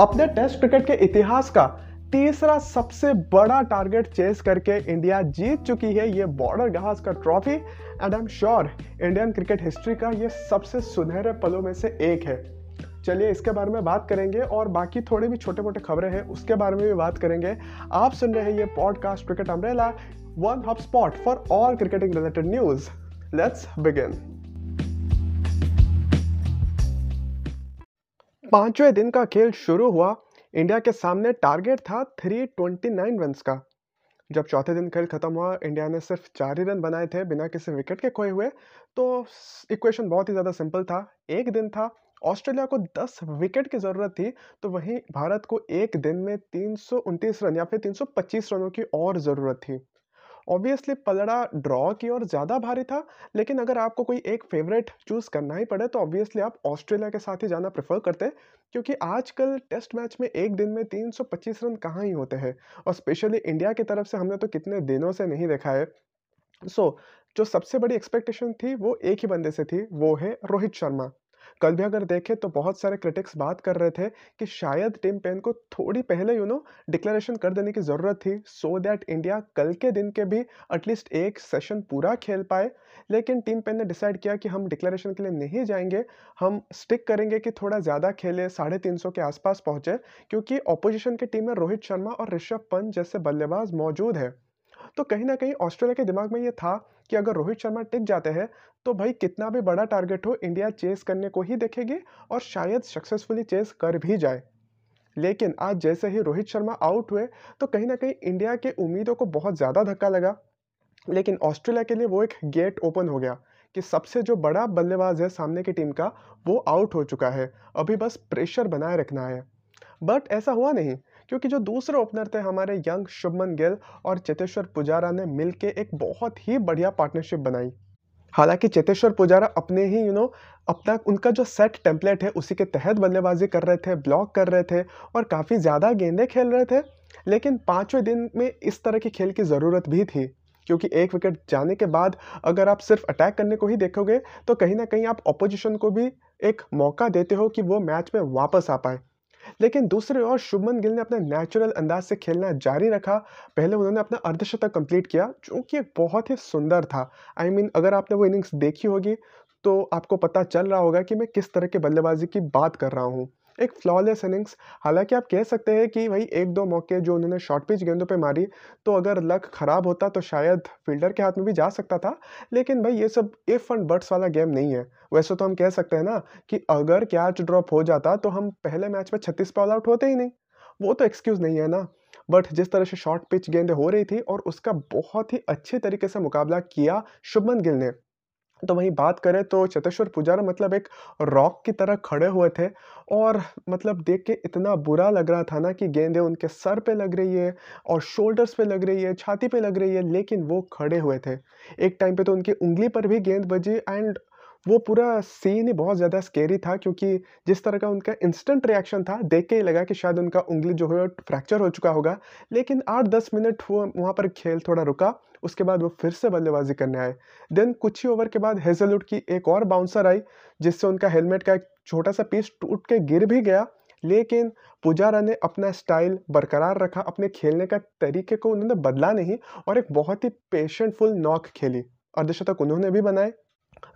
अपने test cricket के इतिहास का तीसरा सबसे बड़ा टारगेट चेस करके इंडिया जीत चुकी है ये Border Gavaskar Trophy. And I am sure Indian cricket history का ये सबसे सुनहरे पलों में से एक है। चलिए इसके बारे में बात करेंगे और बाकी थोड़े भी छोटे मोटे खबरें हैं, उसके बारे में भी बात करेंगे। आप सुन रहे हैं ये podcast cricket umbrella one hub spot for all cricketing related news let's begin पाँचवें दिन का खेल शुरू हुआ। इंडिया के सामने टारगेट था 329 रन्स का। जब चौथे दिन खेल खत्म हुआ, इंडिया ने सिर्फ़ चार ही रन बनाए थे बिना किसी विकेट के खोए हुए। तो इक्वेशन बहुत ही ज़्यादा सिंपल था। एक दिन था, ऑस्ट्रेलिया को 10 विकेट की ज़रूरत थी तो वहीं भारत को एक दिन में तीन सौ उनतीस रन या फिर 325 रनों की और ज़रूरत थी। ऑब्वियसली पलड़ा ड्रॉ की ओर ज़्यादा भारी था लेकिन अगर आपको कोई एक फेवरेट चूज़ करना ही पड़े तो ऑब्वियसली आप ऑस्ट्रेलिया के साथ ही जाना प्रेफर करते क्योंकि आजकल टेस्ट मैच में एक दिन में 325 रन कहाँ ही होते हैं? और स्पेशली इंडिया की तरफ़ से हमने तो कितने दिनों से नहीं देखा है। सो so, जो सबसे बड़ी एक्सपेक्टेशन थी वो एक ही बंदे से थी वो है रोहित शर्मा। कल भी अगर देखें तो बहुत सारे क्रिटिक्स बात कर रहे थे कि शायद टीम पेन को थोड़ी पहले यू नो डिक्लेरेशन कर देने की ज़रूरत थी सो दैट इंडिया कल के दिन के भी एटलीस्ट एक सेशन पूरा खेल पाए। लेकिन टीम पेन ने डिसाइड किया कि हम डिक्लेरेशन के लिए नहीं जाएँगे, हम स्टिक करेंगे कि थोड़ा ज़्यादा खेले, साढ़े तीन सौ के आसपास पहुँचे, क्योंकि ऑपोजिशन की टीम में रोहित शर्मा और ऋषभ पंत जैसे बल्लेबाज मौजूद है। तो कहीं ना कहीं ऑस्ट्रेलिया के दिमाग में ये था कि अगर रोहित शर्मा टिक जाते हैं तो भाई कितना भी बड़ा टारगेट हो इंडिया चेस करने को ही देखेगी और शायद सक्सेसफुली चेस कर भी जाए। लेकिन आज जैसे ही रोहित शर्मा आउट हुए तो कहीं ना कहीं इंडिया के उम्मीदों को बहुत ज़्यादा धक्का लगा। लेकिन ऑस्ट्रेलिया के लिए वो एक गेट ओपन हो गया कि सबसे जो बड़ा बल्लेबाज है सामने की टीम का, वो आउट हो चुका है। अभी बस प्रेशर बनाए रखना है। बट ऐसा हुआ नहीं। क्योंकि जो दूसरे ओपनर थे हमारे यंग शुभमन गिल और चेतेश्वर पुजारा ने मिलके एक बहुत ही बढ़िया पार्टनरशिप बनाई। हालाँकि चेतेश्वर पुजारा अपने ही यू नो अपना उनका जो सेट टेम्पलेट है, उसी के तहत बल्लेबाजी कर रहे थे ब्लॉक कर रहे थे और काफ़ी ज़्यादा गेंदे खेल रहे थे, लेकिन पाँचवें दिन में इस तरह की खेल की ज़रूरत भी थी, क्योंकि एक विकेट जाने के बाद अगर आप सिर्फ़ अटैक करने को ही देखोगे तो कहीं ना कहीं आप अपोजिशन को भी एक मौका देते हो कि वो मैच में वापस आ पाए। लेकिन दूसरे ओर शुभमन गिल ने अपना नेचुरल अंदाज से खेलना जारी रखा। पहले उन्होंने अपना अर्धशतक कंप्लीट किया जो कि बहुत ही सुंदर था। आई I मीन mean, अगर आपने वो इनिंग्स देखी होगी तो आपको पता चल रहा होगा कि मैं किस तरह के बल्लेबाजी की बात कर रहा हूँ। एक फ्लॉलेस इनिंग्स हालाँकि आप कह सकते हैं कि भाई, एक दो मौके जो उन्होंने शॉर्ट पिच गेंदों पे मारी तो अगर लक ख़राब होता तो शायद फील्डर के हाथ में भी जा सकता था। लेकिन भाई, ये सब इफ़ एंड बट्स वाला गेम नहीं है। वैसे तो हम कह सकते हैं ना कि अगर कैच ड्रॉप हो जाता तो हम पहले मैच में छत्तीस पे ऑल आउट होते ही नहीं। वो तो एक्सक्यूज़ नहीं है ना। बट जिस तरह से शॉर्ट पिच गेंदे हो रही थी और उसका बहुत ही अच्छे तरीके से मुकाबला किया शुभमन गिल ने तो वहीं बात करें तो चतेश्वर पुजारा मतलब एक रॉक की तरह खड़े हुए थे और मतलब देख के इतना बुरा लग रहा था ना कि गेंदे उनके सर पे लग रही है और शोल्डर्स पे लग रही है, छाती पे लग रही है, लेकिन वो खड़े हुए थे। एक टाइम पे तो उनकी उंगली पर भी गेंद बजी एंड वो पूरा सीन ही बहुत ज़्यादा स्केरी था क्योंकि जिस तरह का उनका इंस्टेंट रिएक्शन था, देख के ही लगा कि शायद उनका उंगली जो है फ्रैक्चर हो चुका होगा। लेकिन आठ दस मिनट वो वहाँ पर खेल थोड़ा रुका, उसके बाद वो फिर से बल्लेबाजी करने आए। देन कुछ ही ओवर के बाद हेजलवुड की एक और बाउंसर आई, जिससे उनका हेलमेट का एक छोटा सा पीस टूट के गिर भी गया। लेकिन पुजारा ने अपना स्टाइल बरकरार रखा, अपने खेलने का तरीके को उन्होंने बदला नहीं और एक बहुत ही पेशेंटफुल नॉक खेली। अर्धशतक उन्होंने भी बनाए।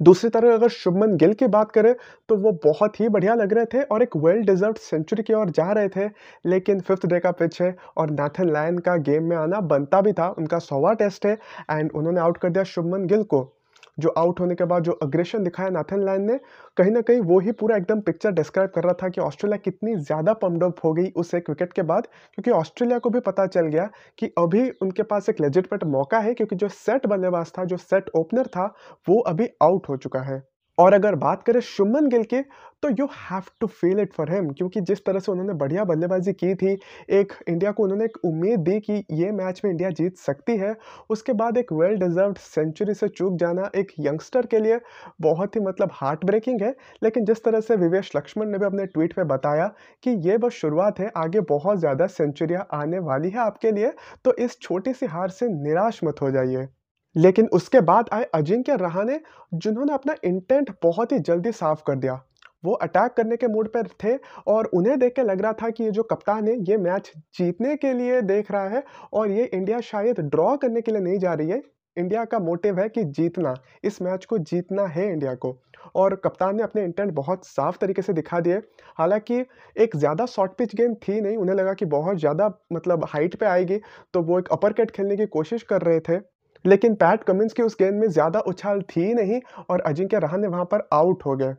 दूसरी तरफ़ अगर शुभमन गिल की बात करें तो वो बहुत ही बढ़िया लग रहे थे और एक वेल डिजर्व सेंचुरी की ओर जा रहे थे। लेकिन फिफ्थ डे का पिच है और नाथन लायन का गेम में आना बनता भी था, उनका सोवा टेस्ट है एंड उन्होंने आउट कर दिया शुभमन गिल को। जो आउट होने के बाद जो अग्रेशन दिखाया नाथन लाइन ने, कहीं ना कहीं वो ही पूरा एकदम पिक्चर डिस्क्राइब कर रहा था कि ऑस्ट्रेलिया कितनी ज़्यादा पम्पडअप हो गई उस एक विकेट के बाद, क्योंकि ऑस्ट्रेलिया को भी पता चल गया कि अभी उनके पास एक लेजिटमेट मौका है, क्योंकि जो सेट बल्लेबाज था, जो सेट ओपनर था, वो अभी आउट हो चुका है। और अगर बात करें शुभमन गिल की तो you have to feel it for him क्योंकि जिस तरह से उन्होंने बढ़िया बल्लेबाजी की थी, एक इंडिया को उन्होंने एक उम्मीद दी कि ये मैच में इंडिया जीत सकती है। उसके बाद एक वेल डिजर्व सेंचुरी से चूक जाना एक यंगस्टर के लिए बहुत ही मतलब हार्ट ब्रेकिंग है। लेकिन जिस तरह से विवेश लक्ष्मण ने भी अपने ट्वीट में बताया कि ये बस शुरुआत है, आगे बहुत ज़्यादा सेंचुरियाँ आने वाली है आपके लिए तो इस छोटी सी हार से निराश मत हो जाइए। लेकिन उसके बाद आए अजिंक्य रहाने जिन्होंने अपना इंटेंट बहुत ही जल्दी साफ़ कर दिया। वो अटैक करने के मूड पर थे और उन्हें देख के लग रहा था कि ये जो कप्तान है, ये मैच जीतने के लिए देख रहा है और ये इंडिया शायद ड्रॉ करने के लिए नहीं जा रही है। इंडिया का मोटिव है कि जीतना, इस मैच को जीतना है इंडिया को। और कप्तान ने अपने इंटेंट बहुत साफ़ तरीके से दिखा दिए। हालाँकि एक ज़्यादा शॉर्ट पिच गेंद थी नहीं, उन्हें लगा कि बहुत ज़्यादा मतलब हाइट पे आएगी तो वो एक अपर कट खेलने की कोशिश कर रहे थे। लेकिन पैट कमिंस की उस गेंद में ज़्यादा उछाल थी नहीं और अजिंक्य रहाने वहाँ पर आउट हो गए।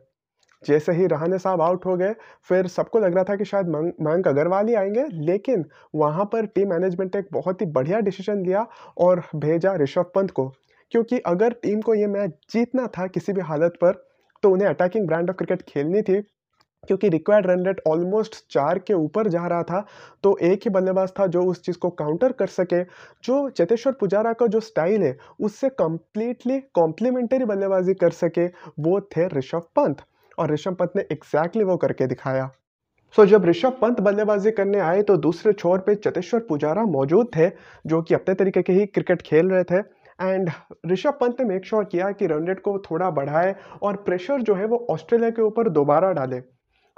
जैसे ही रहाने साहब आउट हो गए, फिर सबको लग रहा था कि शायद मयंक अग्रवाल ही आएँगे, लेकिन वहाँ पर टीम मैनेजमेंट ने एक बहुत ही बढ़िया डिसीज़न लिया और भेजा ऋषभ पंत को, क्योंकि अगर टीम को ये मैच जीतना था किसी भी हालत पर तो उन्हें अटैकिंग ब्रांड ऑफ़ क्रिकेट खेलनी थी। क्योंकि रिक्वायर्ड रन रेट ऑलमोस्ट चार के ऊपर जा रहा था तो एक ही बल्लेबाज था जो उस चीज़ को काउंटर कर सके। जो चेतेश्वर पुजारा का जो स्टाइल है उससे कम्प्लीटली कॉम्प्लीमेंटरी बल्लेबाजी कर सके वो थे ऋषभ पंत। और ऋषभ पंत ने एग्जैक्टली वो करके दिखाया। सो so, जब ऋषभ पंत बल्लेबाजी करने आए तो दूसरे छोर पे चतेश्वर पुजारा मौजूद थे जो कि अपने तरीके के ही क्रिकेट खेल रहे थे। एंड ऋषभ पंत ने मेक श्योर किया कि रन रेट को थोड़ा बढ़ाए और प्रेशर जो है वो ऑस्ट्रेलिया के ऊपर दोबारा डाले।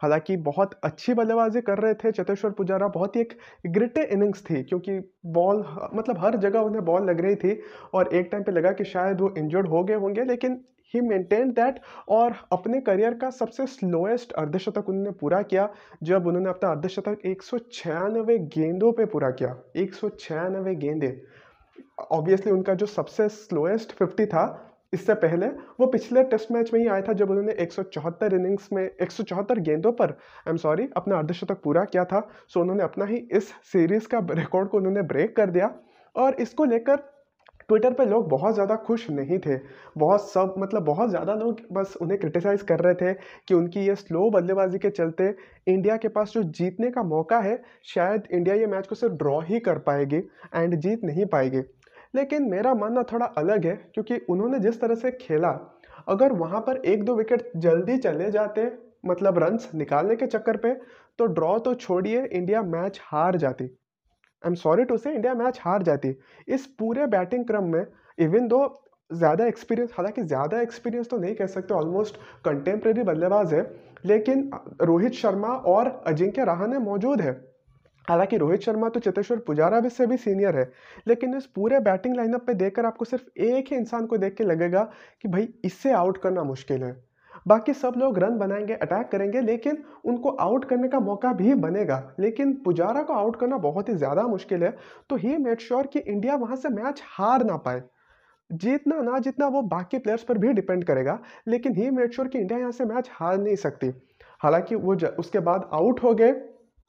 हालाँकि बहुत अच्छी बल्लेबाजी कर रहे थे चतेश्वर पुजारा, बहुत ही एक ग्रिटे इनिंग्स थी, क्योंकि बॉल मतलब हर जगह उन्हें बॉल लग रही थी और एक टाइम पे लगा कि शायद वो इंजर्ड हो गए होंगे, लेकिन ही मेंटेन दैट और अपने करियर का सबसे स्लोएस्ट अर्धशतक उन्होंने पूरा किया, जब उन्होंने अपना अर्धशतक एक सौ छियानवे गेंदों पे पूरा किया, एक गेंदे। ऑब्वियसली उनका जो सबसे स्लोएस्ट 50 था इससे पहले, वो पिछले टेस्ट मैच में ही आया था जब उन्होंने एक सौ चौहत्तर इनिंग्स में, एक सौ चौहत्तर गेंदों पर आई एम सॉरी अपना अर्धशतक पूरा किया था। सो उन्होंने अपना ही इस सीरीज़ का रिकॉर्ड को उन्होंने ब्रेक कर दिया। और इसको लेकर ट्विटर पे लोग बहुत ज़्यादा खुश नहीं थे। बहुत सब मतलब बहुत ज़्यादा लोग बस उन्हें क्रिटिसाइज़ कर रहे थे कि उनकी ये स्लो बल्लेबाजी के चलते इंडिया के पास जो जीतने का मौका है, शायद इंडिया ये मैच को सिर्फ़ ड्रॉ ही कर पाएगी एंड जीत नहीं पाएगी। लेकिन मेरा मानना थोड़ा अलग है, क्योंकि उन्होंने जिस तरह से खेला, अगर वहाँ पर एक दो विकेट जल्दी चले जाते मतलब रन्स निकालने के चक्कर पे तो ड्रॉ तो छोड़िए इंडिया मैच हार जाती। I am sorry to say India match हार जाती। इस पूरे बैटिंग क्रम में इवन दो ज़्यादा एक्सपीरियंस हालाँकि ज़्यादा एक्सपीरियंस तो नहीं कह सकते ऑलमोस्ट कंटेम्प्रेरी बल्लेबाज है, लेकिन रोहित शर्मा और अजिंक्य रहाने मौजूद है। हालाँकि रोहित शर्मा तो चेतेश्वर पुजारा भी से भी सीनियर है, लेकिन इस पूरे बैटिंग लाइनअप पे देखकर आपको सिर्फ़ एक ही इंसान को देख के लगेगा कि भाई इससे आउट करना मुश्किल है। बाकी सब लोग रन बनाएँगे अटैक करेंगे, लेकिन उनको आउट करने का मौका भी बनेगा। लेकिन पुजारा को आउट करना बहुत ही ज़्यादा मुश्किल है तो ही मेड श्योर कि इंडिया वहाँ से मैच हार ना पाए। जीतना ना जीतना वो बाकी प्लेयर्स पर भी डिपेंड करेगा, लेकिन ही मेड श्योर कि इंडिया यहाँ से मैच हार नहीं सकती। हालाँकि वो उसके बाद आउट हो गए।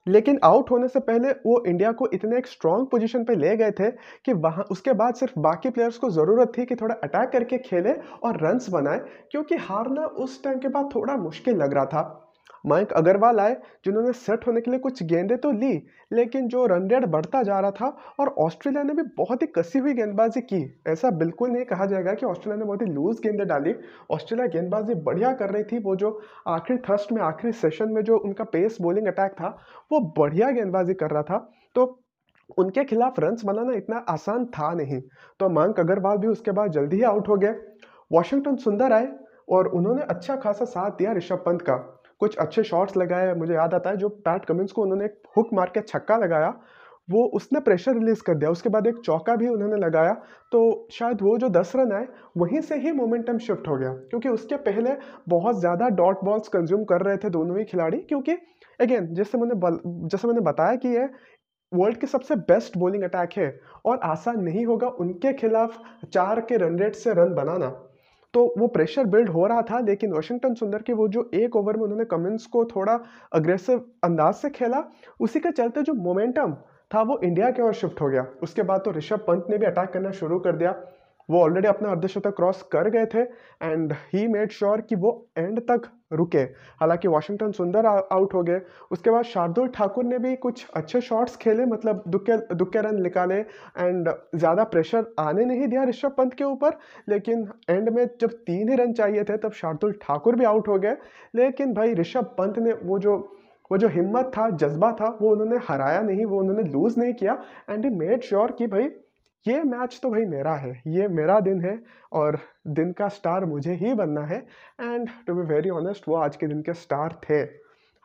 लेकिन आउट होने से पहले वो इंडिया को इतने एक स्ट्रॉन्ग पोजीशन पे ले गए थे कि वहाँ, उसके बाद सिर्फ़ बाकी प्लेयर्स को ज़रूरत थी कि थोड़ा अटैक करके खेले और रन्स बनाए, क्योंकि हारना उस टाइम के बाद थोड़ा मुश्किल लग रहा था। मयंक अग्रवाल आए, जिन्होंने सेट होने के लिए कुछ गेंदें तो ली, लेकिन जो रन रेट बढ़ता जा रहा था और ऑस्ट्रेलिया ने भी बहुत ही कसी हुई गेंदबाजी की, ऐसा बिल्कुल नहीं कहा जाएगा कि ऑस्ट्रेलिया ने बहुत ही लूज गेंदें डाली। ऑस्ट्रेलिया गेंदबाजी बढ़िया कर रही थी, वो जो आखिरी थर्स्ट में, आखिरी सेशन में जो उनका पेस बॉलिंग अटैक था, वो बढ़िया गेंदबाजी कर रहा था। तो उनके खिलाफ रन्स बनाना इतना आसान था नहीं। तो मयंक अग्रवाल भी उसके बाद जल्दी ही आउट हो गए। वॉशिंगटन सुंदर आए और उन्होंने अच्छा खासा साथ दिया ऋषभ पंत का। कुछ अच्छे शॉट्स लगाए, मुझे याद आता है, जो पैट कमिंस को उन्होंने एक हुक मार के छक्का लगाया, वो उसने प्रेशर रिलीज़ कर दिया, उसके बाद एक चौका भी उन्होंने लगाया तो शायद वो जो दस रन आए, वहीं से ही मोमेंटम शिफ्ट हो गया, क्योंकि उसके पहले बहुत ज़्यादा डॉट बॉल्स कंज्यूम कर रहे थे दोनों ही खिलाड़ी, क्योंकि अगेन जैसे मैंने जैसे मैंने बताया कि ये वर्ल्ड के सबसे बेस्ट बॉलिंग अटैक है, और आसान नहीं होगा उनके खिलाफ चार के रन रेट से रन बनाना। तो वो प्रेशर बिल्ड हो रहा था, लेकिन वाशिंगटन सुंदर के वो जो एक ओवर में उन्होंने कमिंस को थोड़ा अग्रेसिव अंदाज से खेला, उसी के चलते जो मोमेंटम था वो इंडिया के ओर शिफ्ट हो गया। उसके बाद तो ऋषभ पंत ने भी अटैक करना शुरू कर दिया। वो ऑलरेडी अपना अर्धशतक क्रॉस कर गए थे एंड ही मेड श्योर कि वो एंड तक रुके। हालाँकि वाशिंगटन सुंदर आउट हो गए। उसके बाद शार्दुल ठाकुर ने भी कुछ अच्छे शॉट्स खेले मतलब दुक्के दुक्के रन निकाले एंड ज़्यादा प्रेशर आने नहीं दिया ऋषभ पंत के ऊपर, लेकिन एंड में जब तीन ही रन चाहिए थे, तब शार्दुल ठाकुर भी आउट हो गए। लेकिन भाई ऋषभ पंत ने वो जो वो जो हिम्मत था, जज्बा था, वो उन्होंने हराया नहीं, वो उन्होंने लूज़ नहीं किया एंड ही मेड श्योर कि भाई ये मैच तो भाई मेरा है, ये मेरा दिन है और दिन का स्टार मुझे ही बनना है। And to be very honest वो आज के दिन के स्टार थे।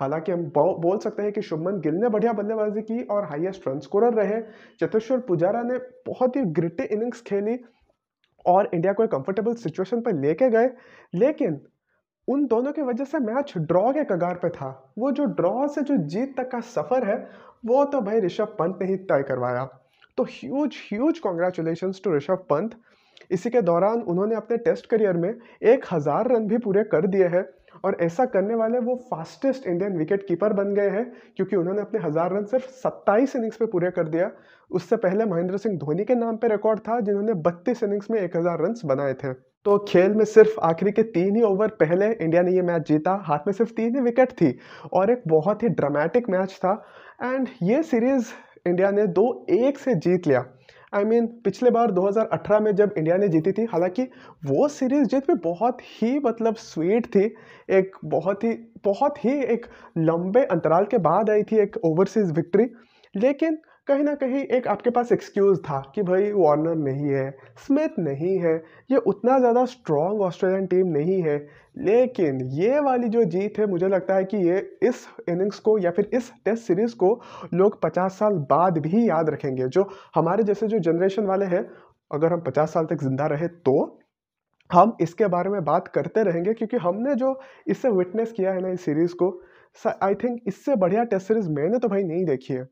हालाँकि हम बोल सकते हैं कि शुभमन गिल ने बढ़िया बल्लेबाजी की और हाईएस्ट रन स्कोरर रहे। चतेश्वर पुजारा ने बहुत ही ग्रिटी इनिंग्स खेली और इंडिया को एक कंफर्टेबल सिचुएशन पर लेके गए। लेकिन उन दोनों की वजह से मैच ड्रॉ के कगार पे था। वो जो ड्रॉ से जो जीत तक का सफ़र है, वो तो भाई ऋषभ पंत ने ही तय करवाया। तो huge huge congratulation to Rishabh Pant इसी के दौरान उन्होंने अपने टेस्ट करियर में एक हज़ार रन भी पूरे कर दिए हैं और ऐसा करने वाले वो फास्टेस्ट इंडियन विकेट कीपर बन गए हैं, क्योंकि उन्होंने अपने हज़ार रन सिर्फ़ 27 इनिंग्स पे पूरे कर दिया। उससे पहले महेंद्र सिंह धोनी के नाम पे रिकॉर्ड था, जिन्होंने 32 इनिंग्स में 1000 रन बनाए थे। तो खेल में सिर्फ़ आखिरी के तीन ही ओवर पहले इंडिया ने ये मैच जीता। हाथ में सिर्फ़ तीन ही विकेट थी और एक बहुत ही ड्रामेटिक मैच था। एंड ये सीरीज़ इंडिया ने दो एक से जीत लिया। आई I मीन mean, पिछले बार 2018 में जब इंडिया ने जीती थी हालाँकि वो सीरीज़ जीत भी बहुत ही मतलब स्वीट थी। एक बहुत ही बहुत ही एक लंबे अंतराल के बाद आई थी एक ओवरसीज़ विक्ट्री लेकिन कहीं ना कहीं एक आपके पास एक्सक्यूज़ था कि भाई वार्नर नहीं है स्मिथ नहीं है, ये उतना ज़्यादा स्ट्रॉन्ग ऑस्ट्रेलियन टीम नहीं है। लेकिन ये वाली जो जीत है, मुझे लगता है कि ये इस इनिंग्स को या फिर इस टेस्ट सीरीज़ को लोग 50 साल बाद भी याद रखेंगे। जो हमारे जैसे जो जनरेशन वाले हैं, अगर हम 50 साल तक ज़िंदा रहे तो हम इसके बारे में बात करते रहेंगे, क्योंकि हमने जो इससे विटनेस किया है ना इस सीरीज़ को आई थिंक इससे बढ़िया टेस्ट सीरीज़ मैंने तो भाई नहीं देखी है।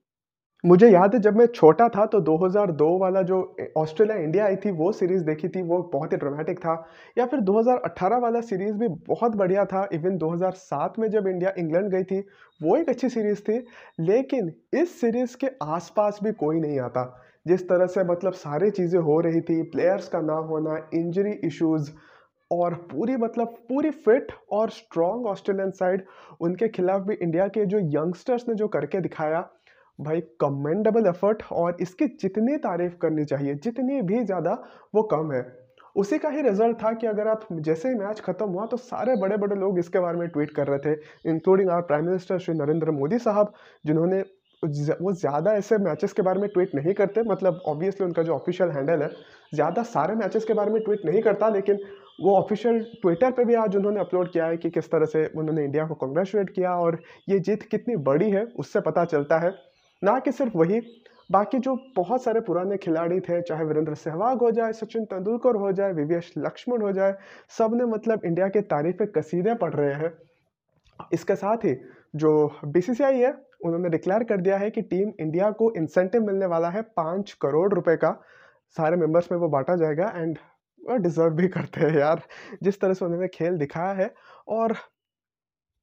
मुझे याद है, जब मैं छोटा था तो 2002 वाला जो ऑस्ट्रेलिया इंडिया आई थी, वो सीरीज़ देखी थी, वो बहुत ही ड्रामेटिक था। या फिर 2018 वाला सीरीज़ भी बहुत बढ़िया था इवन 2007 में जब इंडिया इंग्लैंड गई थी, वो एक अच्छी सीरीज़ थी। लेकिन इस सीरीज़ के आसपास भी कोई नहीं आता। जिस तरह से मतलब सारी चीज़ें हो रही थी प्लेयर्स का ना होना इंजरी इश्यूज़ और पूरी मतलब पूरी फिट और स्ट्रॉन्ग ऑस्ट्रेलियन साइड उनके खिलाफ भी इंडिया के जो यंगस्टर्स ने जो करके दिखाया भाई कमेंडेबल एफर्ट और इसकी जितनी तारीफ़ करनी चाहिए, जितनी भी ज़्यादा वो कम है। उसी का ही रिज़ल्ट था कि अगर आप जैसे ही मैच खत्म हुआ तो सारे बड़े बड़े लोग इसके बारे में ट्वीट कर रहे थे including our prime minister Shri Narendra Modi साहब, जिन्होंने वो ज़्यादा ऐसे मैचेस के बारे में ट्वीट नहीं करते मतलब ऑब्वियसली उनका जो ऑफिशियल हैंडल है, ज़्यादा सारे मैचेस के बारे में ट्वीट नहीं करता, लेकिन वो ऑफिशियल ट्विटर पे भी आज उन्होंने अपलोड किया है कि किस तरह से उन्होंने इंडिया को कॉन्ग्रेचुलेट किया और ये जीत कितनी बड़ी है, उससे पता चलता है। ना कि सिर्फ़ वही, बाकी जो बहुत सारे पुराने खिलाड़ी थे, चाहे वीरेंद्र सहवाग हो जाए, सचिन तेंदुलकर हो जाए, विवेश लक्ष्मण हो जाए, सबने मतलब इंडिया के तारीफ़ कसीदे पढ़ रहे हैं। इसके साथ ही जो बीसीसीआई है, उन्होंने डिक्लेयर कर दिया है कि टीम इंडिया को इंसेंटिव मिलने वाला है पाँच करोड़ रुपए का। सारे मेंबर्स में वो बांटा जाएगा एंड डिज़र्व भी करते हैं यार। जिस तरह से उन्होंने खेल दिखाया है और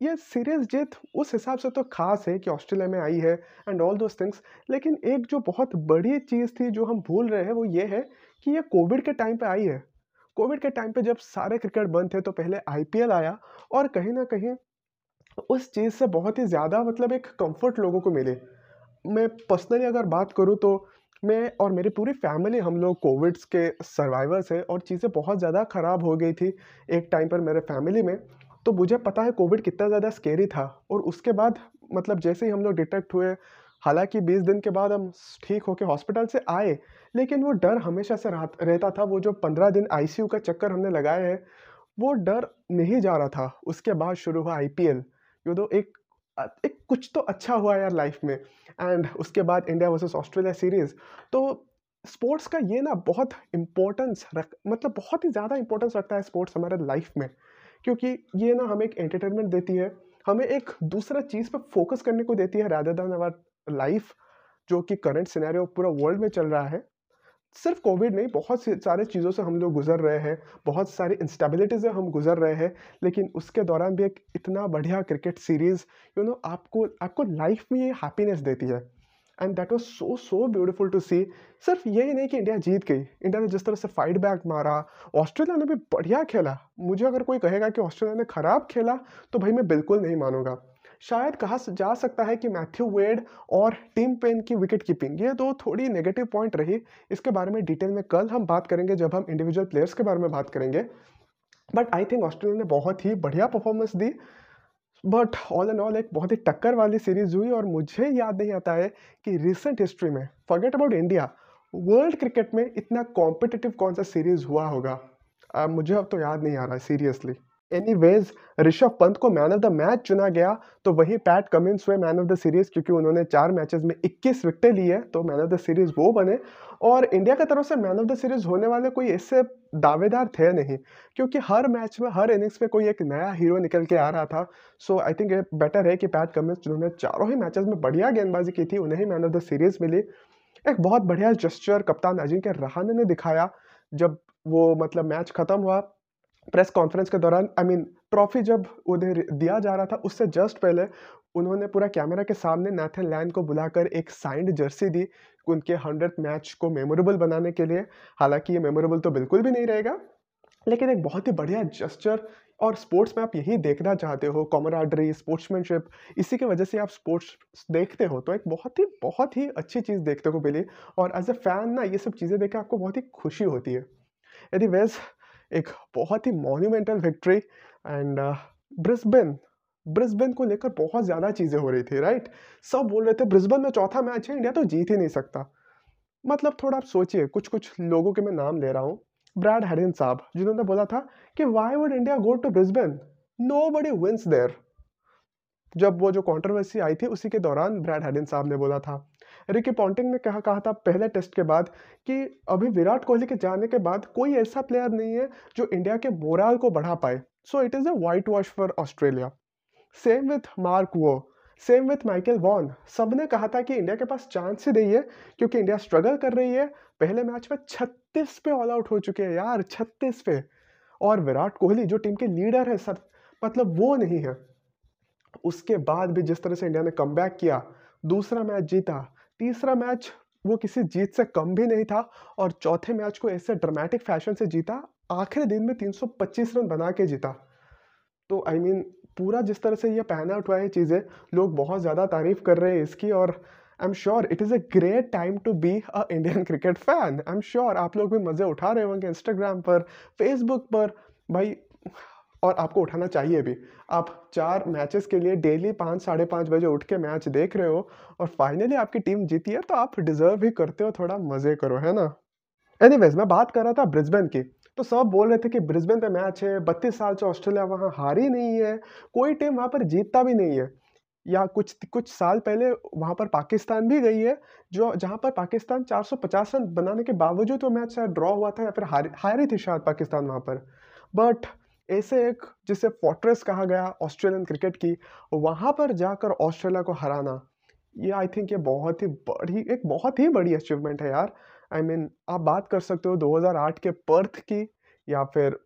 ये सीरीज़ जीत उस हिसाब से तो खास है कि ऑस्ट्रेलिया में आई है एंड ऑल दोज थिंग्स, लेकिन एक जो बहुत बड़ी चीज़ थी जो हम भूल रहे हैं वो ये है कि ये कोविड के टाइम पे आई है। कोविड के टाइम पे जब सारे क्रिकेट बंद थे तो पहले आईपीएल आया और कहीं ना कहीं उस चीज़ से बहुत ही ज़्यादा मतलब एक कंफर्ट लोगों को मिले। मैं पर्सनली अगर बात करूँ तो मैं और मेरी पूरी फैमिली हम लोग कोविड्स के सर्वाइवर्स हैं और चीज़ें बहुत ज़्यादा ख़राब हो गई थी एक टाइम पर मेरे फैमिली में। तो मुझे पता है कोविड कितना ज़्यादा स्केरी था और उसके बाद मतलब जैसे ही हम लोग डिटेक्ट हुए, हालाँकि 20 दिन के बाद हम ठीक होकर हॉस्पिटल से आए, लेकिन वो डर हमेशा से रहता था। वो जो 15 दिन आईसीयू का चक्कर हमने लगाए हैं, वो डर नहीं जा रहा था। उसके बाद शुरू हुआ आई आईपीएल यू तो एक एक कुछ तो अच्छा हुआ यार लाइफ में। एंड उसके बाद इंडिया वर्सेस ऑस्ट्रेलिया सीरीज़ तो स्पोर्ट्स का ये ना बहुत इम्पोर्टेंस रख मतलब बहुत ही ज़्यादा इंपॉर्टेंस रखता है स्पोर्ट्स हमारे लाइफ में। क्योंकि ये ना हमें एक एंटरटेनमेंट देती है, हमें एक दूसरा चीज़ पर फोकस करने को देती है राधा दान अवर लाइफ जो कि करंट सिनेरियो पूरा वर्ल्ड में चल रहा है। सिर्फ़ कोविड नहीं, बहुत सारे चीज़ों से हम लोग गुजर रहे हैं, बहुत सारी इंस्टेबिलिटी से हम गुजर रहे हैं, लेकिन उसके दौरान भी एक इतना बढ़िया क्रिकेट सीरीज़ यू नो आपको आपको लाइफ में ये हैप्पीनेस देती है। And that was so so beautiful to see सिर्फ़ यही नहीं कि इंडिया जीत गई। इंडिया ने जिस तरह से फाइट बैक मारा, ऑस्ट्रेलिया ने भी बढ़िया खेला। मुझे अगर कोई कहेगा कि ऑस्ट्रेलिया ने खराब खेला तो भाई मैं बिल्कुल नहीं मानूँगा। शायद कहा जा सकता है कि मैथ्यू वेड और टीम पेन की विकेट कीपिंग ये दो थोड़ी नेगेटिव पॉइंट रही। इसके बारे में डिटेल में कल हम बात करेंगे, जब हम इंडिविजुअल प्लेयर्स के बारे में बात करेंगे। बट आई थिंक ऑस्ट्रेलिया ने बहुत ही बढ़िया परफॉर्मेंस दी। बट ऑल एंड ऑल एक बहुत ही टक्कर वाली सीरीज़ हुई और मुझे याद नहीं आता है कि रिसेंट हिस्ट्री में forget about India world cricket में इतना कॉम्पिटिटिव कौन सा सीरीज़ हुआ होगा? आ, मुझे अब तो याद नहीं आ रहा सीरियसली एनीवेज ऋषभ पंत को मैन ऑफ़ द मैच चुना गया तो वही पैट कमिंस हुए मैन ऑफ़ द सीरीज़ क्योंकि उन्होंने चार मैचेस में 21 विकेटें ली है तो मैन ऑफ़ द सीरीज़ वो बने। और इंडिया की तरफ़ से मैन ऑफ़ द सीरीज़ होने वाले कोई ऐसे दावेदार थे नहीं, क्योंकि हर मैच में, हर इनिंग्स में कोई एक नया हीरो निकल के आ रहा था। सो आई थिंक बेटर है कि पैट कमिंस जिन्होंने चारों ही मैचेस में बढ़िया गेंदबाजी की थी, उन्हें ही मैन ऑफ़ द सीरीज़ मिली। एक बहुत बढ़िया जस्चर कप्तान अजिंक्य रहाने ने दिखाया, जब वो मतलब मैच खत्म हुआ प्रेस कॉन्फ्रेंस के दौरान आई मीन ट्रॉफी जब उन्हें दिया जा रहा था, उससे जस्ट पहले उन्होंने पूरा कैमरा के सामने नैथन लैन को बुलाकर एक साइंड जर्सी दी उनके हंड्रेड मैच को मेमोरेबल बनाने के लिए। हालाँकि ये मेमोरेबल तो बिल्कुल भी नहीं रहेगा, लेकिन एक बहुत ही बढ़िया जस्चर और स्पोर्ट्स में आप यही देखना चाहते हो कॉमराडरी स्पोर्ट्समैनशिप इसी की वजह से आप स्पोर्ट्स देखते हो तो एक बहुत ही बहुत ही अच्छी चीज़ देखते को मिली और एज ए फ़ैन ना, ये सब चीज़ें देख आपको बहुत ही खुशी होती है। यदि वैस एक बहुत ही monumental victory and Brisbane Brisbane को लेकर बहुत ज़्यादा चीज़ें हो रही थी राइट सब बोल रहे थे ब्रिस्बेन में चौथा मैच है इंडिया तो जीत ही नहीं सकता। मतलब थोड़ा आप सोचिए कुछ कुछ लोगों के मैं नाम ले रहा हूँ। ब्रैड हेडिन साहब, जिन्होंने बोला था कि why would India go to Brisbane nobody wins there जब वो जो कंट्रोवर्सी आई थी, उसी के दौरान ब्रैड हेडिन साहब ने बोला था रिकी पॉन्टिंग ने कहा कहा था पहले टेस्ट के बाद कि अभी विराट कोहली के जाने के बाद कोई ऐसा प्लेयर नहीं है जो इंडिया के मोराल को बढ़ा पाए। So it is a whitewash for Australia same with Mark वो सेम विथ माइकल वॉन सबने कहा था कि इंडिया के पास चांस ही नहीं है, क्योंकि इंडिया स्ट्रगल कर रही है। पहले मैच में छत्तीस पे ऑल आउट हो चुके हैं यार, छत्तीस पे। और विराट कोहली, जो टीम के लीडर है सर मतलब वो नहीं है। उसके बाद भी जिस तरह से इंडिया ने कम किया, दूसरा मैच जीता तीसरा मैच वो किसी जीत से कम भी नहीं था और चौथे मैच को ऐसे ड्रामेटिक फ़ैशन से जीता आखिरी दिन में 325 रन बना के जीता। तो आई I मीन mean, पूरा जिस तरह से ये पहन आउट हुआ है चीज़ें लोग बहुत ज़्यादा तारीफ़ कर रहे हैं इसकी और I am sure it is a great time to be a Indian cricket fan I am sure आप लोग भी मज़े उठा रहे होंगे इंस्टाग्राम पर फेसबुक पर। भाई और आपको उठाना चाहिए भी। आप चार मैचेस के लिए डेली पाँच, साढ़े पाँच बजे उठ के मैच देख रहे हो और फाइनली आपकी टीम जीती है तो आप डिजर्व भी करते हो, थोड़ा मज़े करो, है ना? एनीवेज मैं बात कर रहा था ब्रिस्बेन की। तो सब बोल रहे थे कि ब्रिस्बेन पे मैच है, बत्तीस साल से ऑस्ट्रेलिया वहाँ हारी नहीं है, कोई टीम वहाँ पर जीतता भी नहीं है। या कुछ कुछ साल पहले वहाँ पर पाकिस्तान भी गई है, जो, जहाँ पर पाकिस्तान 450 रन बनाने के बावजूद वो मैच शायद ड्रॉ हुआ था या फिर हारी हारी थी शायद पाकिस्तान वहाँ पर। बट ऐसे एक जिसे फोर्ट्रेस कहा गया ऑस्ट्रेलियन क्रिकेट की वहाँ पर जाकर ऑस्ट्रेलिया को हराना ये आई थिंक ये बहुत ही बड़ी एक बहुत ही बड़ी अचीवमेंट है यार। आई I मीन mean, आप बात कर सकते हो 2008 के पर्थ की या फिर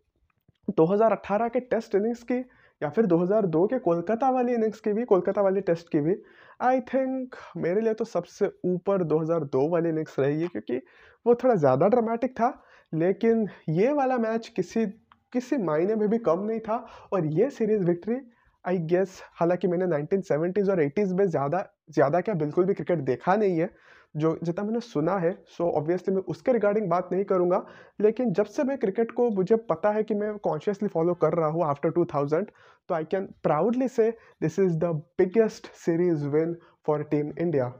2018 के टेस्ट इनिंग्स की या फिर 2002 के कोलकाता वाली इनिंग्स की भी कोलकाता वाली टेस्ट की भी। आई थिंक मेरे लिए तो सबसे ऊपर 2002 वाली इनिंग्स रहेगी क्योंकि वो थोड़ा ज़्यादा ड्रामेटिक था लेकिन ये वाला मैच किसी किसी मायने में भी कम नहीं था। और ये सीरीज़ विक्ट्री आई गेस हालाँकि मैंने नाइनटीन सेवेंटीज़ और एटीज़ में ज़्यादा ज़्यादा क्या बिल्कुल भी क्रिकेट देखा नहीं है, जो जितना मैंने सुना है सो so ऑब्वियसली मैं उसके रिगार्डिंग बात नहीं करूँगा। लेकिन जब से मैं क्रिकेट को मुझे पता है कि मैं कॉन्शियसली फॉलो कर रहा हूँ आफ्टर टू थाउज़ेंड तो I can proudly say this is the biggest series win for team India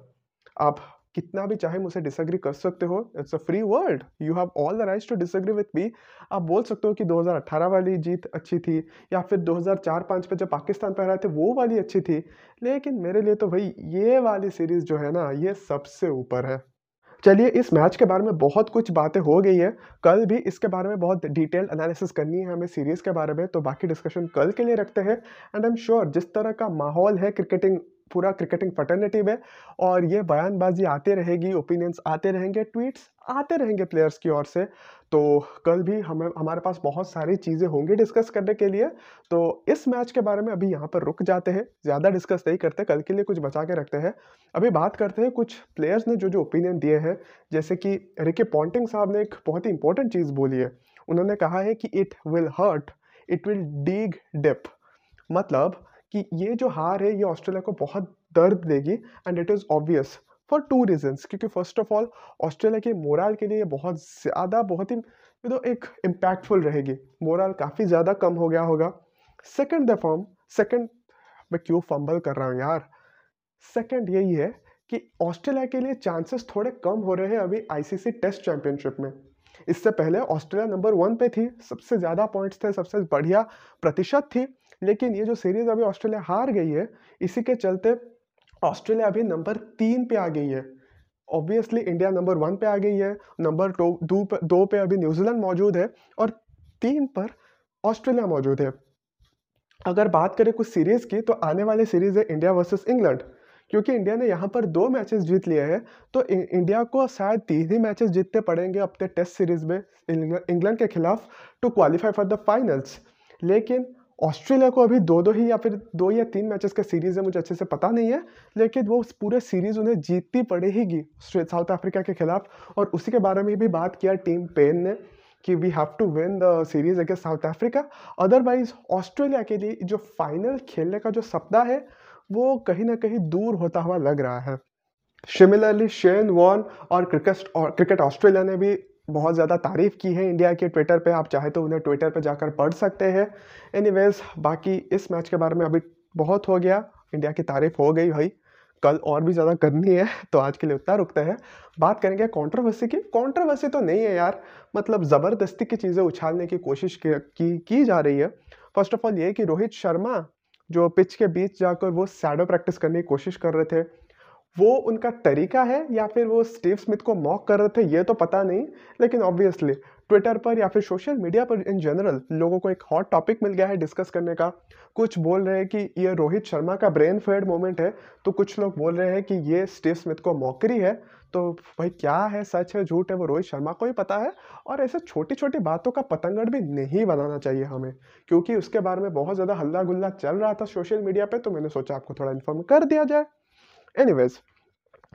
आप कितना भी चाहे मुझसे डिसएग्री कर सकते हो it's a free world you have all the rights to disagree with me आप बोल सकते हो कि 2018 वाली जीत अच्छी थी, या फिर 2004-5 पे जब पाकिस्तान पर रहे थे, वो वाली अच्छी थी। लेकिन मेरे लिए तो भाई, ये वाली सीरीज़ जो है ना, ये सबसे ऊपर है। चलिए, इस मैच के बारे में बहुत कुछ बातें हो गई है। कल भी इसके बारे में बहुत डिटेल्ड एनालिसिस करनी है हमें सीरीज़ के बारे में तो बाकी डिस्कशन कल के लिए रखते हैं। एंड आई एम श्योर जिस तरह का माहौल है क्रिकेटिंग पूरा क्रिकेटिंग फटर्निटी में और ये बयानबाजी आते रहेगी ओपिनियंस आते रहेंगे ट्वीट्स आते रहेंगे प्लेयर्स की ओर से। तो कल भी हमें, हमारे पास बहुत सारी चीज़ें होंगी डिस्कस करने के लिए। तो इस मैच के बारे में अभी यहाँ पर रुक जाते हैं। ज़्यादा डिस्कस नहीं करते, कल के लिए कुछ बचा के रखते हैं। अभी बात करते हैं कुछ प्लेयर्स ने जो जो ओपिनियन दिए हैं, जैसे कि रिके पॉन्टिंग साहब ने एक बहुत ही इंपॉर्टेंट चीज़ बोली है। उन्होंने कहा है कि it will hurt it will dig deep मतलब कि ये जो हार है, ये ऑस्ट्रेलिया को बहुत दर्द देगी and it is obvious for two reasons क्योंकि फ़र्स्ट ऑफ़ ऑल ऑस्ट्रेलिया के मोरल के लिए बहुत ज़्यादा, बहुत ही यू नो एक इम्पैक्टफुल रहेगी। मोरल काफ़ी ज़्यादा कम हो गया होगा। सेकेंड द फॉर्म सेकेंड मैं क्यों फंबल कर रहा हूँ यार? सेकेंड यही है कि ऑस्ट्रेलिया के लिए चांसेस थोड़े कम हो रहे हैं अभी आईसीसी टेस्ट चैंपियनशिप में। इससे पहले ऑस्ट्रेलिया नंबर वन पे थी, सबसे ज़्यादा पॉइंट्स थे, सबसे बढ़िया प्रतिशत थी। लेकिन ये जो सीरीज़ अभी ऑस्ट्रेलिया हार गई है, इसी के चलते ऑस्ट्रेलिया अभी नंबर तीन पे आ गई है। ऑब्वियसली इंडिया नंबर वन पे आ गई है, नंबर दो पे दो पे अभी न्यूजीलैंड मौजूद है और तीन पर ऑस्ट्रेलिया मौजूद है। अगर बात करें कुछ सीरीज़ की तो आने वाली सीरीज़ है इंडिया वर्सेस इंग्लैंड क्योंकि इंडिया ने यहाँ पर दो मैचेस जीत लिए हैं तो इंडिया को शायद तीन ही मैचेस जीतने पड़ेंगे अपने टेस्ट सीरीज़ में इंग्लैंड के खिलाफ to qualify for the finals लेकिन ऑस्ट्रेलिया को अभी दो दो ही या फिर दो या तीन मैचेस का सीरीज़ है, मुझे अच्छे से पता नहीं है, लेकिन वो उस पूरे सीरीज़ उन्हें जीतनी पड़ेगी साउथ अफ्रीका के खिलाफ। और उसी के बारे में भी बात किया टीम पेन ने कि we have to win the series against South Africa otherwise Australia के लिए जो फाइनल खेलने का जो सपना है, वो कहीं ना कहीं दूर होता हुआ लग रहा है। सिमिलरली शेन वॉन और क्रिकेट और क्रिकेट ऑस्ट्रेलिया ने भी बहुत ज़्यादा तारीफ़ की है इंडिया के ट्विटर पे, आप चाहे तो उन्हें ट्विटर पे जाकर पढ़ सकते हैं। एनीवेज बाकी इस मैच के बारे में अभी बहुत हो गया, इंडिया की तारीफ़ हो गई भाई। कल और भी ज़्यादा करनी है तो आज के लिए उतना रुकते हैं। बात करेंगे कंट्रोवर्सी की। कंट्रोवर्सी तो नहीं है यार मतलब ज़बरदस्ती की चीज़ें उछालने की कोशिश की की जा रही है। फ़र्स्ट ऑफ़ ऑल ये कि रोहित शर्मा, जो पिच के बीच जाकर वो सैडो प्रैक्टिस करने की कोशिश कर रहे थे वो उनका तरीका है या फिर वो स्टीव स्मिथ को मॉक कर रहे थे, ये तो पता नहीं, लेकिन ऑब्वियसली ट्विटर पर या फिर सोशल मीडिया पर इन जनरल लोगों को एक हॉट टॉपिक मिल गया है डिस्कस करने का। कुछ बोल रहे हैं कि ये रोहित शर्मा का ब्रेन फेड मोमेंट है तो कुछ लोग बोल रहे हैं कि ये स्टीव स्मिथ को मौकरी है। तो भाई क्या है, सच है, झूठ है, वो रोहित शर्मा को ही पता है। और ऐसे छोटी छोटी बातों का पतंगड़ भी नहीं बनाना चाहिए हमें, क्योंकि उसके बारे में बहुत ज़्यादा हल्ला गुल्ला चल रहा था सोशल मीडिया पर तो मैंने सोचा आपको थोड़ा इन्फॉर्म कर दिया जाए। एनीवेज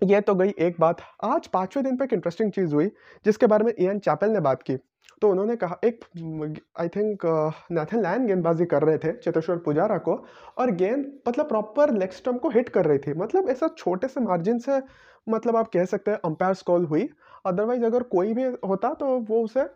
ये तो गई एक बात। आज पाँचवें दिन पर एक इंटरेस्टिंग चीज़ हुई, जिसके बारे में एन चैपल ने बात की। तो उन्होंने कहा, एक आई थिंक नेथन लैन गेंदबाजी कर रहे थे चेतेश्वर पुजारा को, और गेंद मतलब प्रॉपर लेग स्टम्प को हिट कर रही थी। मतलब ऐसा छोटे से मार्जिन से मतलब आप कह सकते हैं अंपायर कॉल हुई। अदरवाइज़ अगर कोई भी होता तो वो उसे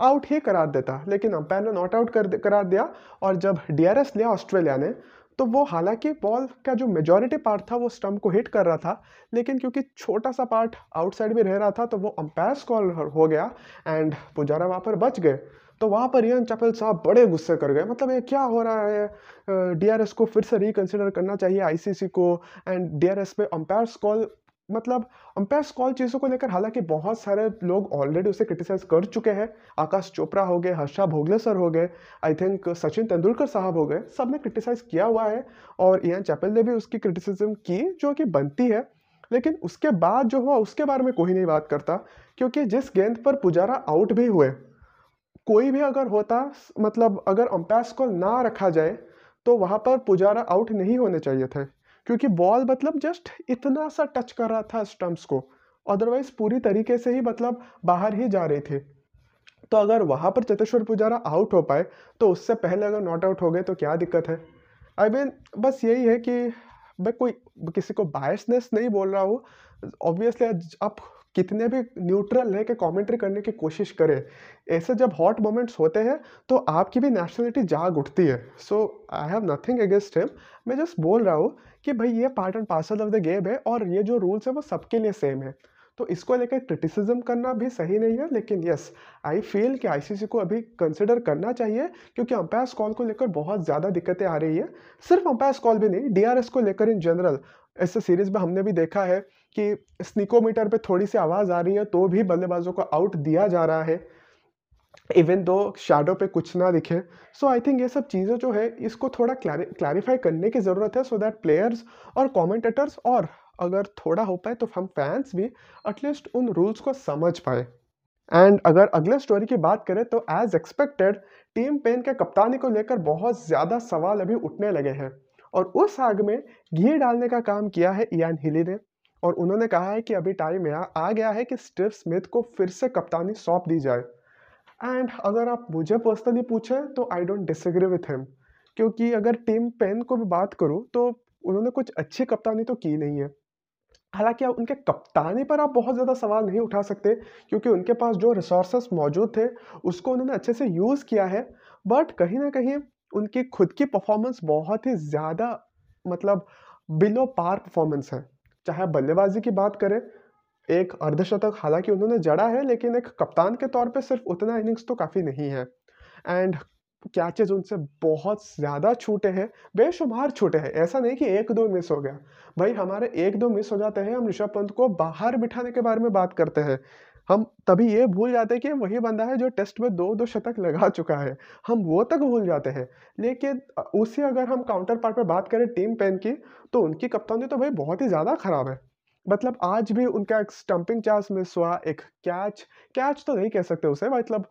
आउट ही करार देता। लेकिन अंपायर ने नॉट आउट कर करार दिया, और जब डीआरएस लिया ऑस्ट्रेलिया ने तो वो हालाँकि बॉल का जो मेजोरिटी पार्ट था, वो स्टम्प को हिट कर रहा था, लेकिन क्योंकि छोटा सा पार्ट आउटसाइड में रह रहा था तो वो अम्पायर कॉल हो गया एंड पुजारा वहाँ पर बच गए। तो वहाँ पर यन चपल साहब बड़े गुस्से कर गए। मतलब ये क्या हो रहा है? डीआरएस को फिर से रिकन्सिडर करना चाहिए आईसीसी को एंड डीआरएस पे अंपायर्स कॉल मतलब अंपायर्स कॉल चीज़ों को लेकर हालाँकि बहुत सारे लोग ऑलरेडी उसे क्रिटिसाइज कर चुके हैं। आकाश चोपड़ा हो गए, हर्षा भोगले सर हो गए आई थिंक सचिन तेंदुलकर साहब हो गए सबने क्रिटिसाइज किया हुआ है और इयान चैपल ने भी उसकी क्रिटिसिज्म की जो कि बनती है। लेकिन उसके बाद जो हुआ, उसके बारे में कोई नहीं बात करता, क्योंकि जिस गेंद पर पुजारा आउट भी हुए, कोई भी अगर होता मतलब अगर अंपायर्स कॉल ना रखा जाए तो वहाँ पर पुजारा आउट नहीं होने चाहिए थे। क्योंकि बॉल मतलब जस्ट इतना सा टच कर रहा था स्टम्प्स को। अदरवाइज़ पूरी तरीके से ही मतलब बाहर ही जा रहे थे। तो अगर वहाँ पर चतेश्वर पुजारा आउट हो पाए तो उससे पहले अगर नॉट आउट हो गए तो क्या दिक्कत है? आई I मीन mean, बस यही है कि मैं कोई किसी को बायसनेस नहीं बोल रहा हूँ। ऑब्वियसली आप कितने भी न्यूट्रल रह के कॉमेंट्री करने की कोशिश करें। ऐसे जब हॉट मोमेंट्स होते हैं तो आपकी भी नेशनलिटी जाग उठती है। So I have nothing against him मैं जस्ट बोल रहा हूँ कि भाई ये part and parcel of the game है और ये जो रूल्स है, वो सबके लिए सेम है। तो इसको लेकर क्रिटिसिज्म करना भी सही नहीं है, लेकिन यस आई फील कि आईसीसी को अभी कंसिडर करना चाहिए, क्योंकि अंपायर्स कॉल को लेकर बहुत ज़्यादा दिक्कतें आ रही है। सिर्फ़ अंपायर्स कॉल भी नहीं डीआरएस को लेकर इन जनरल ऐसे सीरीज़ में हमने भी देखा है। कि स्निकोमीटर पे थोड़ी सी आवाज़ आ रही है तो भी बल्लेबाजों को आउट दिया जा रहा है। इवन दो शेडो पे कुछ ना दिखे। सो आई थिंक ये सब चीज़ें जो है, इसको थोड़ा क्लैरिफाई करने की ज़रूरत है सो दैट प्लेयर्स और कॉमेंटेटर्स और अगर थोड़ा हो पाए तो हम फैंस भी एटलीस्ट उन रूल्स को समझ पाए। एंड अगर अगले स्टोरी की बात करें तो एज एक्सपेक्टेड टीम पेन के कप्तानी को लेकर बहुत ज़्यादा सवाल अभी उठने लगे हैं। और उस आग में घी डालने का काम किया है इयान हिली ने। और उन्होंने कहा है कि अभी टाइम आ गया है कि स्टीव स्मिथ को फिर से कप्तानी सौंप दी जाए। एंड अगर आप मुझे पर्सनली पूछें तो I don't disagree with him क्योंकि अगर टीम पेन को भी बात करूँ तो उन्होंने कुछ अच्छी कप्तानी तो की नहीं है। हालाँकि आप उनके कप्तानी पर आप बहुत ज़्यादा सवाल नहीं उठा सकते, क्योंकि उनके पास जो रिसोर्सेस मौजूद थे, उसको उन्होंने अच्छे से यूज़ किया है। बट कहीं ना कहीं उनकी खुद की परफॉर्मेंस बहुत ही ज़्यादा मतलब बिलो पार परफॉर्मेंस है। चाहे बल्लेबाजी की बात करें, एक अर्धशतक हालाँकि उन्होंने जड़ा है, लेकिन एक कप्तान के तौर पे सिर्फ़ उतना इनिंग्स तो काफ़ी नहीं है। एंड कैचेज उनसे बहुत ज़्यादा छूटे हैं? बेशुमार छूटे हैं। ऐसा नहीं कि एक दो मिस हो गया। भाई, हमारे एक दो मिस हो जाते हैं। हम ऋषभ पंत को बाहर बिठाने के बारे में बात करते हैं। हम तभी ये भूल जाते हैं कि वही बंदा है जो टेस्ट में दो दो शतक लगा चुका है। हम वो तक भूल जाते हैं। लेकिन उसी अगर हम काउंटर पार्ट पर बात करें टीम पेन की तो उनकी कप्तानी तो भाई बहुत ही ज़्यादा ख़राब है। मतलब आज भी उनका एक स्टंपिंग चांस मिस हुआ, एक कैच कैच तो नहीं कह सकते उसे मतलब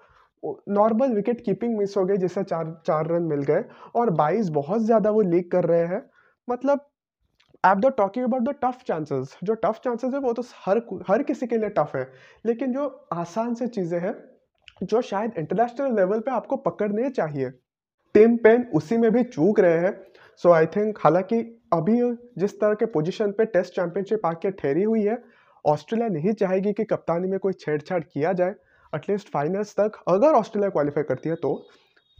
नॉर्मल विकेट कीपिंग मिस हो गई, जिससे चार चार रन मिल गए। और बाईस बहुत ज़्यादा वो लीक कर रहे हैं। मतलब आप the talking about the tough chances जो टफ चांसेस है, वो तो हर हर किसी के लिए टफ है। लेकिन जो आसान से चीज़ें हैं, जो शायद इंटरनेशनल लेवल पे आपको पकड़ने चाहिए। टीम पेन उसी में भी चूक रहे हैं। सो आई थिंक हालाँकि अभी जिस तरह के पोजीशन पे टेस्ट चैंपियनशिप आके ठहरी हुई है ऑस्ट्रेलिया नहीं चाहेगी कि कप्तानी में कोई छेड़छाड़ किया जाए। एटलीस्ट फाइनल्स तक अगर ऑस्ट्रेलिया क्वालिफाई करती है तो।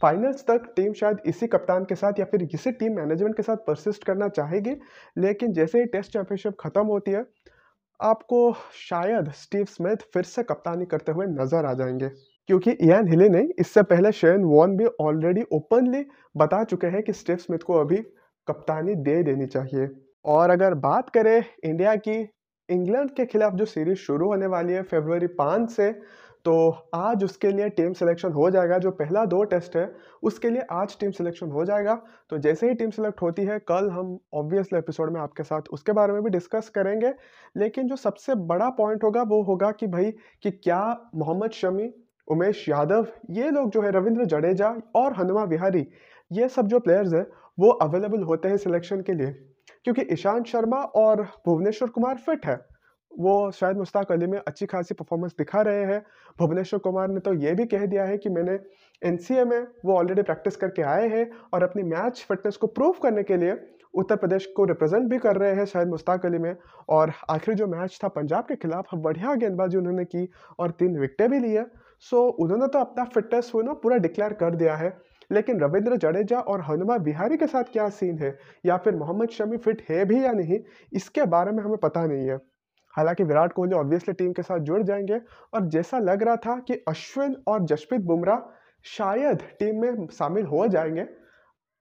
फाइनल्स तक टीम शायद इसी कप्तान के साथ या फिर इसी टीम मैनेजमेंट के साथ परसिस्ट करना चाहेगी, लेकिन जैसे ही टेस्ट चैंपियनशिप खत्म होती है, आपको शायद स्टीव स्मिथ फिर से कप्तानी करते हुए नज़र आ जाएँगे। क्योंकि इयान हिली नहीं इससे पहले शेन वॉन भी ऑलरेडी ओपनली बता चुके हैं कि स्टीव स्मिथ को अभी कप्तानी दे देनी चाहिए। और अगर बात करें इंडिया की, इंग्लैंड के खिलाफ जो सीरीज़ शुरू होने वाली है फेब्रुवरी पाँच से तो आज उसके लिए टीम सिलेक्शन हो जाएगा, जो पहला दो टेस्ट है, उसके लिए आज टीम सिलेक्शन हो जाएगा। तो जैसे ही टीम सिलेक्ट होती है, कल हम ऑब्वियसली एपिसोड में आपके साथ उसके बारे में भी डिस्कस करेंगे। लेकिन जो सबसे बड़ा पॉइंट होगा, वो होगा कि भाई, कि क्या मोहम्मद शमी, उमेश यादव, ये लोग जो है रविंद्र जडेजा और हनुमा विहारी, ये सब जो प्लेयर्स है, वो अवेलेबल होते हैं सिलेक्शन के लिए। क्योंकि ईशांत शर्मा और भुवनेश्वर कुमार फिट है। वो शायद मुश्ताक अली में अच्छी खासी परफॉर्मेंस दिखा रहे हैं। भुवनेश्वर कुमार ने तो ये भी कह दिया है कि मैंने एनसीए में वो ऑलरेडी प्रैक्टिस करके आए हैं और अपनी मैच फिटनेस को प्रूव करने के लिए उत्तर प्रदेश को रिप्रेजेंट भी कर रहे हैं शायद मुश्ताक अली में। और आखिरी जो मैच था पंजाब के खिलाफ बढ़िया गेंदबाजी उन्होंने की और तीन विकटें भी लिए। सो उन्होंने तो अपना फिटनेस वो ना पूरा डिक्लेयर कर दिया है। लेकिन रविंद्र जडेजा और हनुमा बिहारी के साथ क्या सीन है? या फिर मोहम्मद शमी फिट है भी या नहीं? इसके बारे में हमें पता नहीं है। हालाँकि विराट कोहली ऑब्वियसली टीम के साथ जुड़ जाएँगे, और जैसा लग रहा था कि अश्विन और जसप्रीत बुमराह शायद टीम में शामिल हो जाएँगे,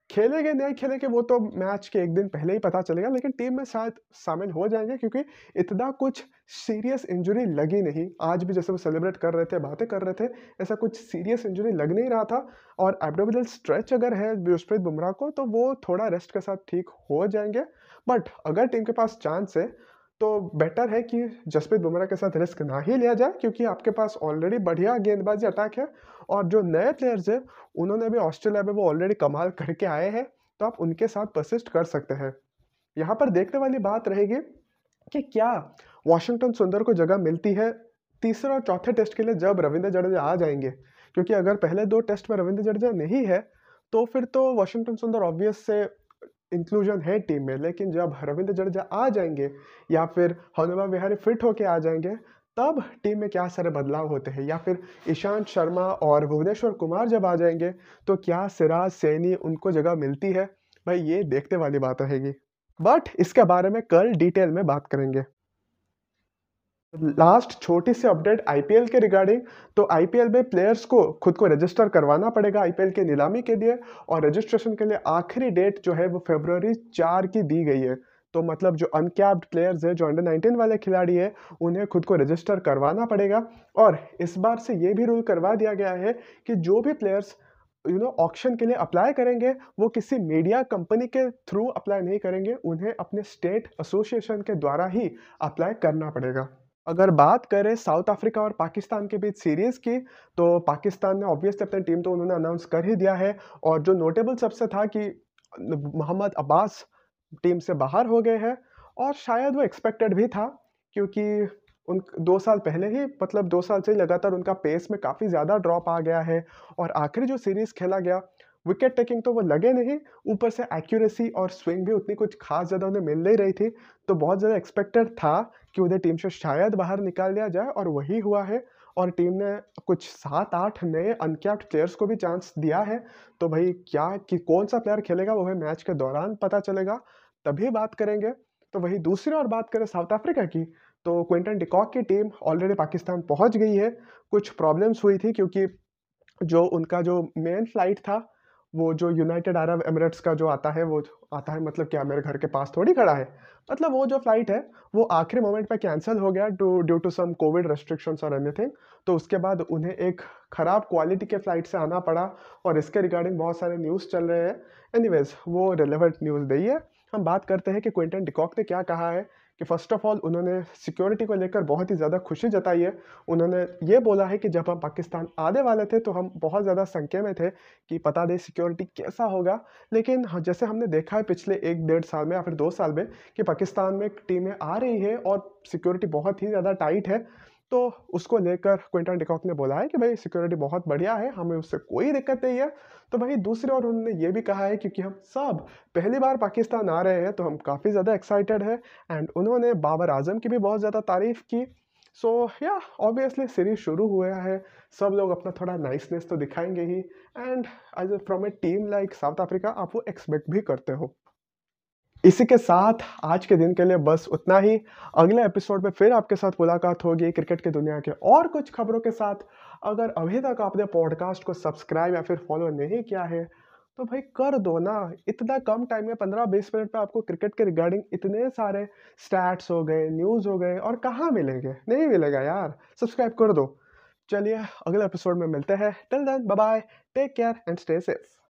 खेलेंगे, नहीं खेलेंगे वो तो मैच के एक दिन पहले ही पता चलेगा, लेकिन टीम में शायद शामिल हो जाएँगे क्योंकि इतना कुछ सीरियस इंजरी लगी नहीं। आज भी जैसे वो सेलिब्रेट कर रहे थे, बातें कर रहे थे, ऐसा कुछ सीरियस इंजरी लग नहीं रहा था, और एब्डोमिनल स्ट्रेच अगर है जसप्रीत बुमराह को तो वो थोड़ा रेस्ट के साथ ठीक हो जाएँगे। बट अगर टीम के पास चांस है तो बेटर है कि जसप्रीत बुमराह के साथ रिस्क ना ही लिया जाए, क्योंकि आपके पास ऑलरेडी बढ़िया गेंदबाजी अटैक है और जो नए प्लेयर्स हैं, उन्होंने भी ऑस्ट्रेलिया में वो ऑलरेडी कमाल करके आए हैं तो आप उनके साथ परसिस्ट कर सकते हैं। यहाँ पर देखने वाली बात रहेगी कि क्या वॉशिंगटन सुंदर को जगह मिलती है तीसरे और चौथे टेस्ट के लिए जब रविंद्र जडेजा आ जाएँगे, क्योंकि अगर पहले दो टेस्ट में रविंद्र जडेजा नहीं है तो फिर तो वॉशिंगटन सुंदर ऑब्वियस से इंक्लूजन है टीम में, लेकिन जब रविंद्र जडेजा आ जाएँगे या फिर हनुमा विहारी फिट होके आ जाएँगे, तब टीम में क्या सारे बदलाव होते हैं? या फिर ईशांत शर्मा और भुवनेश्वर कुमार जब आ जाएँगे तो क्या सिराज सैनी उनको जगह मिलती है? भाई, ये देखने वाली बात रहेगी। बट इसके बारे में कल डिटेल में बात करेंगे। लास्ट छोटी सी अपडेट आईपीएल के रिगार्डिंग तो आईपीएल में प्लेयर्स को खुद को रजिस्टर करवाना पड़ेगा आईपीएल के नीलामी के लिए और रजिस्ट्रेशन के लिए आखिरी डेट जो है वो फेब्रवरी चार की दी गई है। तो मतलब जो अनकैप्ड प्लेयर्स है, जो अंडर 19 वाले खिलाड़ी है, उन्हें खुद को रजिस्टर करवाना पड़ेगा। और इस बार से ये भी रूल करवा दिया गया है कि जो भी प्लेयर्स यू नो ऑप्शन के लिए अप्लाई करेंगे, वो किसी मीडिया कंपनी के थ्रू अप्लाई नहीं करेंगे, उन्हें अपने स्टेट एसोसिएशन के द्वारा ही अप्लाई करना पड़ेगा। अगर बात करें साउथ अफ्रीका और पाकिस्तान के बीच सीरीज़ की तो पाकिस्तान ने ऑब्वियसली अपनी टीम तो उन्होंने अनाउंस कर ही दिया है और जो नोटेबल सबसे था कि मोहम्मद अब्बास टीम से बाहर हो गए हैं और शायद वो एक्सपेक्टेड भी था क्योंकि उन दो साल पहले ही मतलब दो साल से लगातार उनका पेस में काफ़ी ज़्यादा ड्रॉप आ गया है और आखिरी जो सीरीज़ खेला गया विकेट टेकिंग तो वो लगे नहीं। ऊपर से एक्यूरेसी और स्विंग भी उतनी कुछ खास ज़्यादा उन्हें मिल नहीं रही थी। तो बहुत ज़्यादा एक्सपेक्टेड था कि उन्हें टीम से शायद बाहर निकाल दिया जाए और वही हुआ है। और टीम ने कुछ सात, आठ नए अनकैप्ड प्लेयर्स को भी चांस दिया है। तो भाई क्या, कि कौन सा प्लेयर खेलेगा वो मैच के दौरान पता चलेगा। तभी बात करेंगे। तो वही दूसरी और बात करें साउथ अफ्रीका की तो क्विंटन डिकॉक की टीम ऑलरेडी पाकिस्तान पहुँच गई है। कुछ प्रॉब्लम्स हुई थी क्योंकि जो उनका जो मेन फ़्लाइट था वो जो यूनाइटेड अरब एमिरेट्स का जो आता है, वो आता है मतलब क्या, मेरे घर के पास थोड़ी खड़ा है? मतलब वो जो फ़्लाइट है, वो आखिरी मोमेंट पे कैंसिल हो गया to due to some COVID restrictions और एनीथिंग तो उसके बाद उन्हें एक ख़राब क्वालिटी के फ़्लाइट से आना पड़ा और इसके रिगार्डिंग बहुत सारे न्यूज़ चल रहे हैं। एनीवेज वो रिलेवेंट न्यूज़ दी है। हम बात करते हैं कि क्विंटन डिकॉक ने क्या कहा है। कि फ़र्स्ट ऑफ़ ऑल उन्होंने सिक्योरिटी को लेकर बहुत ही ज़्यादा खुशी जताई है। उन्होंने ये बोला है कि जब हम पाकिस्तान आने वाले थे तो हम बहुत ज़्यादा संख्या में थे कि पता दे सिक्योरिटी कैसा होगा। लेकिन हाँ, जैसे हमने देखा है पिछले एक डेढ़ साल में या फिर दो साल में कि पाकिस्तान में टीमें आ रही है और सिक्योरिटी बहुत ही ज़्यादा टाइट है। तो उसको लेकर क्विंटन डिकॉक ने बोला है कि भाई सिक्योरिटी बहुत बढ़िया है, हमें उससे कोई दिक्कत नहीं है। तो भाई, दूसरी ओर उन्होंने ये भी कहा है, क्योंकि हम सब पहली बार पाकिस्तान आ रहे हैं तो हम काफ़ी ज़्यादा एक्साइटेड है एंड उन्होंने बाबर आज़म की भी बहुत ज़्यादा तारीफ़ की। सो या ऑब्वियसली सीरीज़ शुरू हुआ है, सब लोग अपना थोड़ा नाइसनेस तो दिखाएँगे ही and as from a team like South Africa आप वो एक्सपेक्ट भी करते हो। इसी के साथ आज के दिन के लिए बस उतना ही। अगले एपिसोड में फिर आपके साथ मुलाकात होगी क्रिकेट की दुनिया के और कुछ खबरों के साथ। अगर अभी तक आपने पॉडकास्ट को सब्सक्राइब या फिर फॉलो नहीं किया है तो भाई कर दो ना। इतना कम टाइम में पंद्रह बीस मिनट में आपको क्रिकेट के रिगार्डिंग इतने सारे स्टैट्स हो गए न्यूज़ हो गए और कहाँ मिलेंगे? नहीं मिलेगा यार। सब्सक्राइब कर दो। चलिए अगले एपिसोड में मिलते हैं। Till then bye bye take care and stay safe